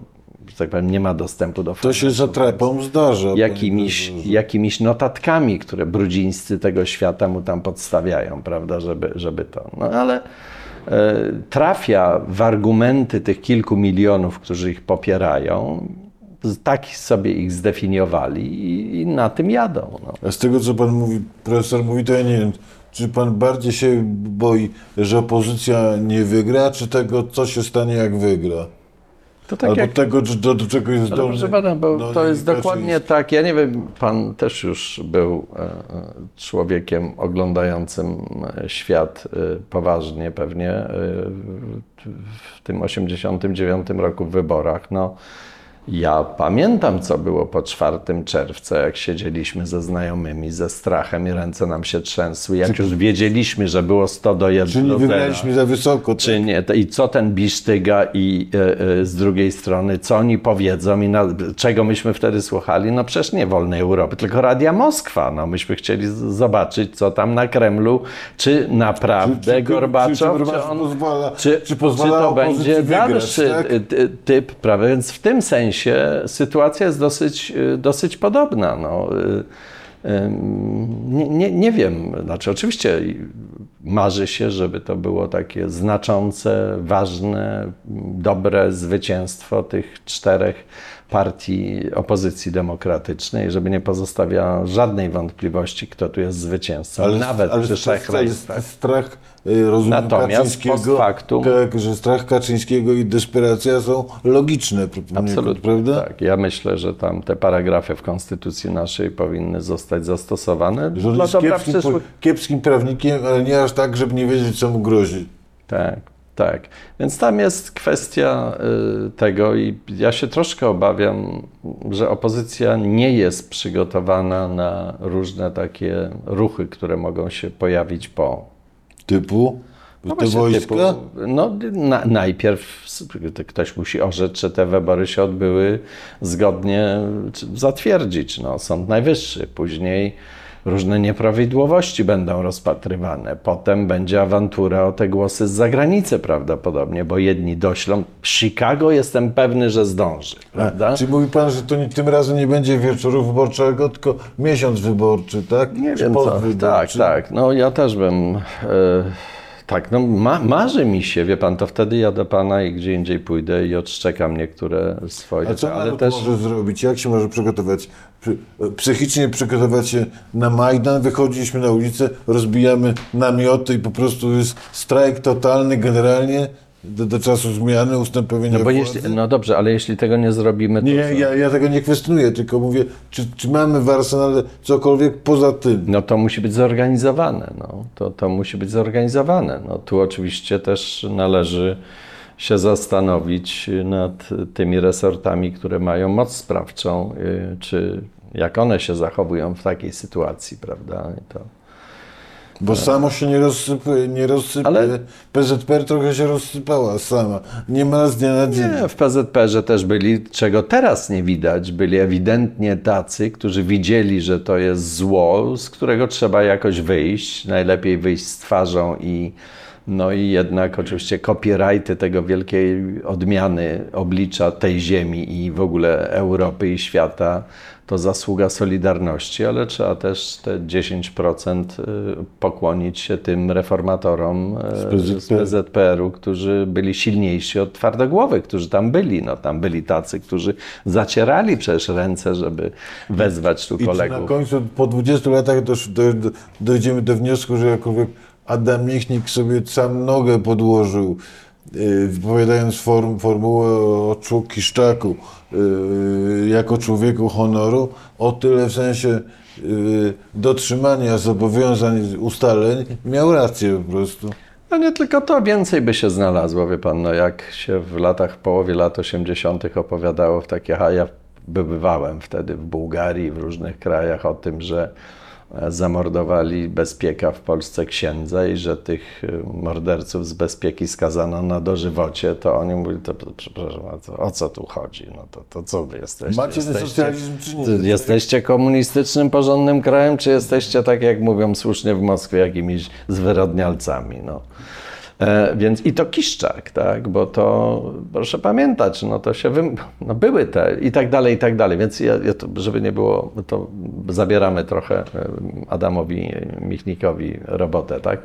że tak powiem, nie ma dostępu do To się za trepą zdarza. jakimiś, jakimiś notatkami, które brudzińscy tego świata mu tam podstawiają, prawda, żeby, żeby to. No ale e, trafia w argumenty tych kilku milionów, którzy ich popierają, tak sobie ich zdefiniowali i, i na tym jadą. No. A z tego, co pan mówi, profesor mówi, to ja nie wiem, czy pan bardziej się boi, że opozycja nie wygra, czy tego, co się stanie, jak wygra? To tak Albo jak tego, do, do czego jest Ale proszę pana, bo no, to jest dokładnie tak. Ja nie wiem, pan też już był e, e, człowiekiem oglądającym e, świat poważnie pewnie w- w tym 89 roku w wyborach. No, ja pamiętam, co było po 4 czerwca, jak siedzieliśmy ze znajomymi, ze strachem i ręce nam się trzęsły. Jak już wiedzieliśmy, że było 100 do 1 Czy nie do zera. wygraliśmy za wysoko? Czy nie? To I co ten Bisztyga i e, e, z drugiej strony, co oni powiedzą i na, czego myśmy wtedy słuchali? No przecież nie Wolnej Europy, tylko Radia Moskwa. No myśmy chcieli zobaczyć, co tam na Kremlu, czy naprawdę Czy- czy- Gorbaczow, czy- czy czy, on, pozwala- czy, czy pozwala to będzie wygrać, dalszy tak? y, y, typ, prawda? Więc w tym sensie sytuacja jest dosyć, y, dosyć podobna. No. Y, ym, Nie, nie, nie wiem, znaczy oczywiście marzy się, żeby to było takie znaczące, ważne, dobre zwycięstwo tych czterech partii opozycji demokratycznej, żeby nie pozostawia żadnej wątpliwości, kto tu jest zwycięzcą, nawet przy ale trzech ale listach. strach, y, rozumiem, Natomiast Kaczyńskiego, factum- tak, że strach Kaczyńskiego i desperacja są logiczne, Absolutnie, prawda? tak. Ja myślę, że tam te paragrafy w Konstytucji naszej powinny zostać zastosowane Że on dla dobra kiepskim, przyszłych... kiepskim prawnikiem, ale nie aż tak, żeby nie wiedzieć, co mu grozi. Tak, tak. Więc tam jest kwestia y, tego i ja się troszkę obawiam, że opozycja nie jest przygotowana na różne takie ruchy, które mogą się pojawić po. Typu te właśnie wojska? typu, no, na, najpierw ktoś musi orzec, czy te wybory się odbyły zgodnie, zatwierdzić. No, Sąd Najwyższy, później różne nieprawidłowości będą rozpatrywane. Potem będzie awantura o te głosy z zagranicy prawdopodobnie, bo jedni doślą. Chicago jestem pewny, że zdąży, prawda? Czy mówi pan, że to nie, tym razem nie będzie wieczoru wyborczego, tylko miesiąc wyborczy, tak? Nie Czy wiem co. Tak, tak. No ja też bym. E, tak, no ma, marzy mi się, wie pan, to wtedy ja do pana i gdzie indziej pójdę i odszczekam niektóre swoje. A co ale też. może zrobić? Jak się może przygotować? Przy- Psychicznie przygotować się na Majdan, wychodziliśmy na ulicę, rozbijamy namioty i po prostu jest strajk totalny generalnie do, do czasu zmiany, ustępowienia No bo jeśli, no dobrze, ale jeśli tego nie zrobimy, to. Nie, co? ja, ja tego nie kwestionuję, tylko mówię, czy, czy mamy w arsenale cokolwiek poza tym? No to musi być zorganizowane. No. To, to musi być zorganizowane. No, tu oczywiście też należy się zastanowić nad tymi resortami, które mają moc sprawczą, y, czy jak one się zachowują w takiej sytuacji, prawda? I to... Bo samo się nie rozsypuje, nie rozsypie. Ale- PZPR trochę się rozsypała sama. Nie ma z dnia na dzień. Nie, w PZPR-ze też byli, czego teraz nie widać, byli ewidentnie tacy, którzy widzieli, że to jest zło, z którego trzeba jakoś wyjść. Najlepiej wyjść z twarzą i no i jednak oczywiście copyrighty tego wielkiej odmiany oblicza tej ziemi i w ogóle Europy i świata to zasługa Solidarności, ale trzeba też te 10% y, pokłonić się tym reformatorom y, z PZPR. PZPR-u, którzy byli silniejsi od twardogłowych, którzy tam byli. No, tam byli tacy, którzy zacierali przecież ręce, żeby wezwać tu I czy na kolegów. końcu, po 20 latach dojdziemy do wniosku, że jakkolwiek Adam Michnik sobie sam nogę podłożył, yy, wypowiadając form, formułę o Kiszczaku yy, jako człowieku honoru, o tyle w sensie yy, dotrzymania zobowiązań, ustaleń, miał rację po prostu. No nie tylko to, więcej by się znalazło, wie pan, no jak się w latach, połowie lat 80. opowiadało w takich, a ja bywałem wtedy w Bułgarii, w różnych krajach o tym, że zamordowali bezpieka w Polsce księdza i że tych e, morderców z bezpieki skazano na dożywocie, to oni mówili, to, przepraszam, o co tu chodzi? No to, to co wy jesteście? Macie jesteście, socjalizm czy nie? Jesteście komunistycznym, porządnym krajem, czy jesteście, tak jak mówią słusznie w Moskwie, jakimiś zwyrodnialcami? No. E, więc i to Kiszczak, tak, bo to proszę pamiętać, no to się no były te i tak dalej, i tak dalej. Więc ja, ja to, żeby nie było, to zabieramy trochę e, Adamowi Michnikowi robotę, tak.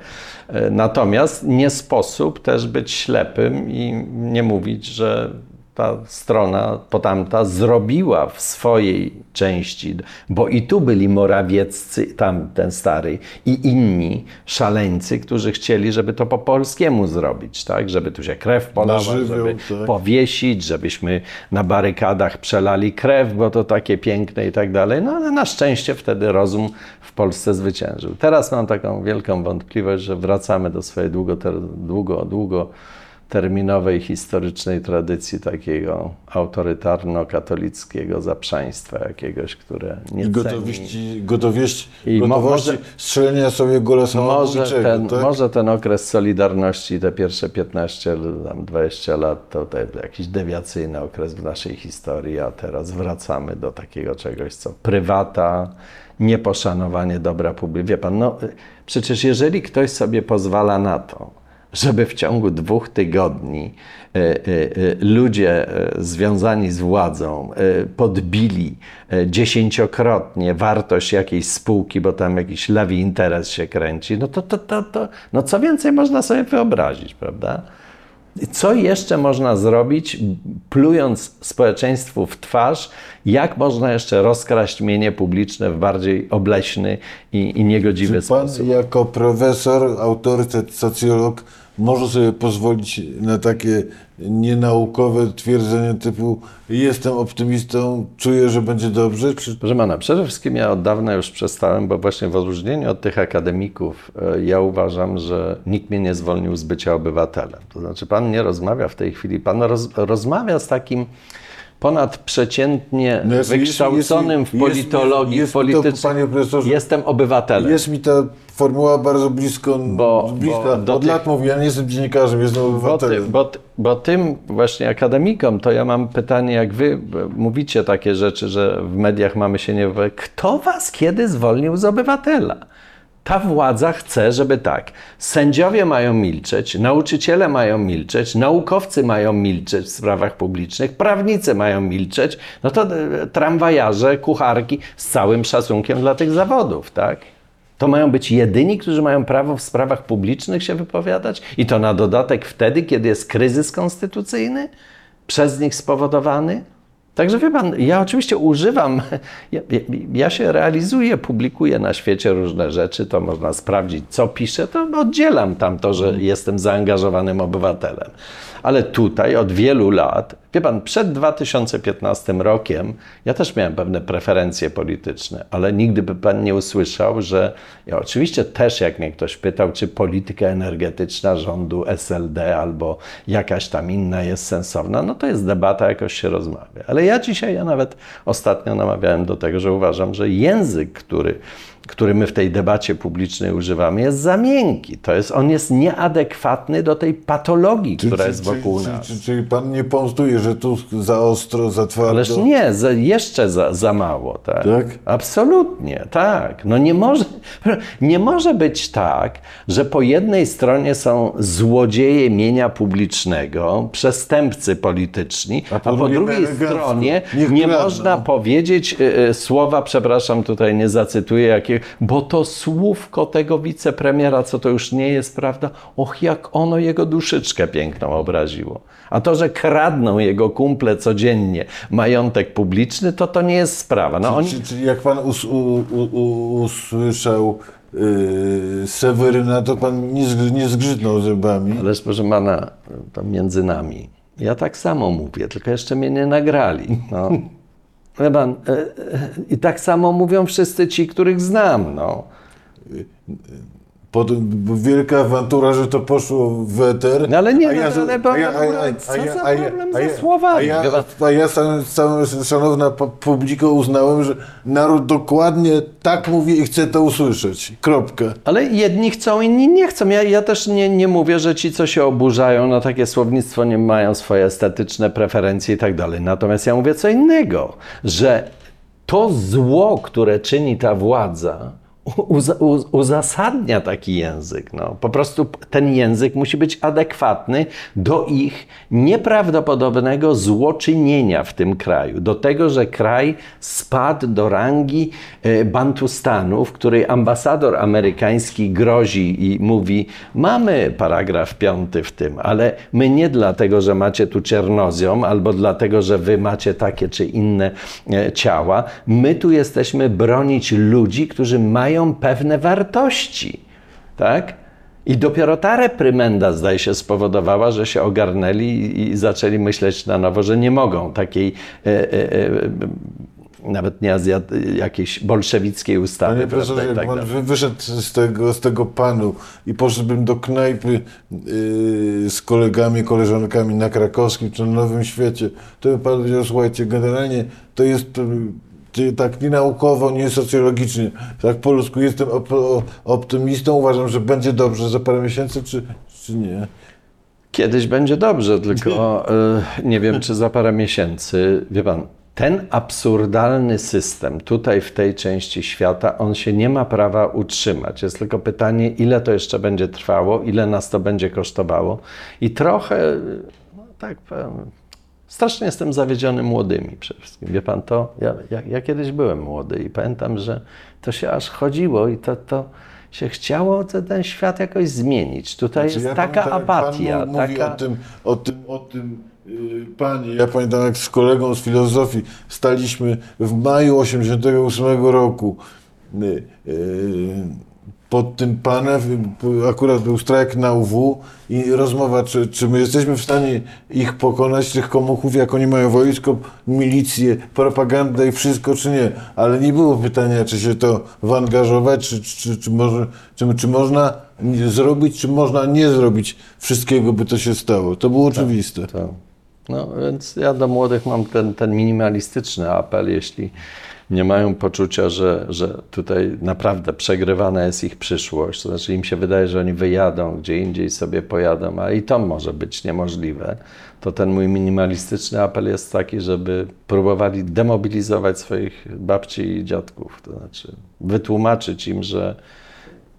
E, Natomiast nie sposób też być ślepym i nie mówić, że ta strona potamta zrobiła w swojej części, bo i tu byli Morawieccy, tam ten stary, i inni szaleńcy, którzy chcieli, żeby to po polskiemu zrobić, tak? Żeby tu się krew polała, żywioł, żeby tak. powiesić, żebyśmy na barykadach przelali krew, bo to takie piękne i tak dalej. No ale na szczęście wtedy rozum w Polsce zwyciężył. Teraz mam taką wielką wątpliwość, że wracamy do swojej długo, długo, długo terminowej, historycznej tradycji takiego autorytarno-katolickiego zaprzaństwa jakiegoś, które nie I ceni. gotowości, gotowości, I gotowości może- strzelenia sobie gola Może samobójczego, ten, tak? może ten okres Solidarności, te pierwsze 15, tam 20 lat, to, to jakiś dewiacyjny okres w naszej historii, a teraz wracamy do takiego czegoś, co prywata, nieposzanowanie dobra publicznego. Wie pan, no przecież jeżeli ktoś sobie pozwala na to, żeby w ciągu dwóch tygodni e, e, e, ludzie związani z władzą podbili dziesięciokrotnie wartość jakiejś spółki, bo tam jakiś lewy interes się kręci, no to, to, to, to no co więcej można sobie wyobrazić, prawda? Co jeszcze można zrobić, plując społeczeństwu w twarz, jak można jeszcze rozkraść mienie publiczne w bardziej obleśny i, i niegodziwy Czy pan sposób? jako profesor, autorytet, socjolog może sobie pozwolić na takie nienaukowe twierdzenie typu jestem optymistą, czuję, że będzie dobrze? Czy... Proszę pana, przede wszystkim ja od dawna już przestałem, bo właśnie w odróżnieniu od tych akademików, e, ja uważam, że nikt mnie nie zwolnił z bycia obywatelem. To znaczy, pan nie rozmawia w tej chwili, pan roz, rozmawia z takim ponadprzeciętnie No jest- wykształconym jest- w jest- politologii, jest- w jest to, Jestem obywatelem. Jest mi ta formuła bardzo blisko, Bo- bliska. bo Od lat mówię, ja nie jestem dziennikarzem, jestem Bo, obywatelem. bo, ty- bo tym właśnie akademikom, to ja mam pytanie, jak wy mówicie takie rzeczy, że w mediach mamy się nie... Kto was kiedy zwolnił z obywatela? Ta władza chce, żeby tak, sędziowie mają milczeć, nauczyciele mają milczeć, naukowcy mają milczeć w sprawach publicznych, prawnicy mają milczeć, no to e, tramwajarze, kucharki, z całym szacunkiem dla tych zawodów, tak? To mają być jedyni, którzy mają prawo w sprawach publicznych się wypowiadać i to na dodatek wtedy, kiedy jest kryzys konstytucyjny przez nich spowodowany. Także wie pan, ja oczywiście używam, ja, ja, się realizuję, publikuję na świecie różne rzeczy, to można sprawdzić, co piszę, to oddzielam tam to, że jestem zaangażowanym obywatelem. Ale tutaj od wielu lat, wie pan, przed 2015 rokiem ja też miałem pewne preferencje polityczne, ale nigdy by pan nie usłyszał, że ja oczywiście też, jak mnie ktoś pytał, czy polityka energetyczna rządu SLD albo jakaś tam inna jest sensowna, no to jest debata, jakoś się rozmawia. Ale ja dzisiaj, ja nawet ostatnio namawiałem do tego, że uważam, że język, który który my w tej debacie publicznej używamy, jest za miękki. To jest, on jest nieadekwatny do tej patologii, która jest wokół czyli, nas. Czyli, czyli pan nie pomstuje, że tu za ostro, za twardo? Ależ nie, za, jeszcze za, za mało, tak? Tak? Absolutnie, tak. No nie może, nie może być tak, że po jednej stronie są złodzieje mienia publicznego, przestępcy polityczni, a po, drugiej drugiej elegancko. stronie nie kradną. można powiedzieć y, y, słowa, przepraszam, tutaj nie zacytuję jakiego, bo to słówko tego wicepremiera, co to już nie jest prawda, och jak ono jego duszyczkę piękną obraziło. A to, że kradną jego kumple codziennie majątek publiczny, to to nie jest sprawa. No oni, Czyli, czyli jak pan us, u, u, usłyszał yy, Seweryna, to pan nie, nie zgrzytnął zębami. ależ proszę pana, to między nami. Ja tak samo mówię, tylko jeszcze mnie nie nagrali. No. Pan, e, e, I tak samo mówią wszyscy ci, których znam. No. Potem wielka awantura, że to poszło w eter. No ale nie, a no, ja, ale a ja, a ja, co a ja, za a ja, problem a ja, słowami? A ja, a ja sam, sam, szanowna pu- publiko, uznałem, że naród dokładnie tak mówi i chce to usłyszeć. Kropka. Ale jedni chcą, inni nie chcą. Ja, ja też nie, nie mówię, że ci, co się oburzają na takie słownictwo, nie mają swoje estetyczne preferencje i tak dalej. Natomiast ja mówię co innego, że to zło, które czyni ta władza, uza, uz, uzasadnia taki język. No. Po prostu ten język musi być adekwatny do ich nieprawdopodobnego złoczynienia w tym kraju. Do tego, że kraj spadł do rangi e, Bantustanu, w której ambasador amerykański grozi i mówi: Mamy paragraf piąty w tym, ale my nie dlatego, że macie tu czernozjom, albo dlatego, że wy macie takie czy inne e, ciała. My tu jesteśmy bronić ludzi, którzy mają pewne wartości. Tak? I dopiero ta reprymenda, zdaje się, spowodowała, że się ogarnęli i, zaczęli myśleć na nowo, że nie mogą takiej e, e, e, nawet nie azjat, jakiejś bolszewickiej ustawy. Panie profesorze, jak tak pan dalej. wyszedł z tego, z tego panu i poszedłbym do knajpy yy, z kolegami, koleżankami na Krakowskim czy na Nowym Świecie, to by pan powiedział, słuchajcie, generalnie to jest yy, czy tak nie naukowo, nie socjologicznie, tak po ludzku jestem op- optymistą, uważam, że będzie dobrze za parę miesięcy, czy, czy nie? Kiedyś będzie dobrze, tylko y, nie wiem, czy za parę miesięcy. Wie pan, ten absurdalny system tutaj w tej części świata, on się nie ma prawa utrzymać. Jest tylko pytanie, ile to jeszcze będzie trwało, ile nas to będzie kosztowało. I trochę, no tak powiem, strasznie jestem zawiedziony młodymi przede wszystkim. Wie pan to? Ja, ja, ja kiedyś byłem młody i pamiętam, że to się aż chodziło i to, to się chciało te- ten świat jakoś zmienić. Tutaj Znaczy, jest ja taka apatia. Pan mówi taka... o tym, o tym, o tym yy, panie. Ja pamiętam, jak z kolegą z filozofii staliśmy w maju 88 roku yy, yy, pod tym panem, akurat był strajk na UW i rozmowa, czy, czy my jesteśmy w stanie ich pokonać, tych komuchów, jak oni mają wojsko, milicję, propagandę i wszystko, czy nie. Ale nie było pytania, czy się to wangażować, czy, czy, czy, może, czy, czy można zrobić, czy można nie zrobić wszystkiego, by to się stało. To było oczywiste. To, No więc ja do młodych mam ten, ten minimalistyczny apel, jeśli nie mają poczucia, że, że tutaj naprawdę przegrywana jest ich przyszłość, to znaczy im się wydaje, że oni wyjadą, gdzie indziej sobie pojadą, a i to może być niemożliwe, to ten mój minimalistyczny apel jest taki, żeby próbowali demobilizować swoich babci i dziadków, to znaczy wytłumaczyć im, że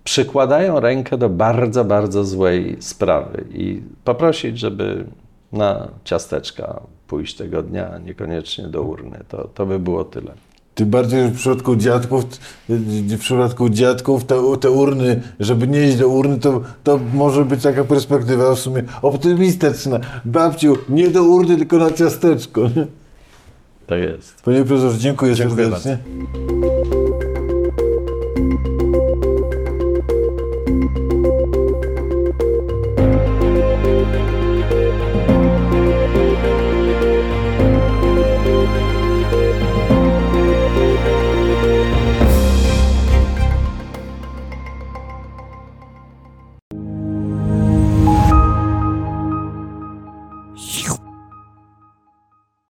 przykładają rękę do bardzo, bardzo złej sprawy i poprosić, żeby na ciasteczka pójść tego dnia, niekoniecznie do urny. To, to by było tyle. Tym bardziej, że w przypadku dziadków, w przypadku dziadków te, te urny, żeby nie iść do urny, to, to może być taka perspektywa w sumie optymistyczna. Babciu, nie do urny, tylko na ciasteczko. Tak jest. Panie profesorze, dziękuję, Dziękuję serdecznie.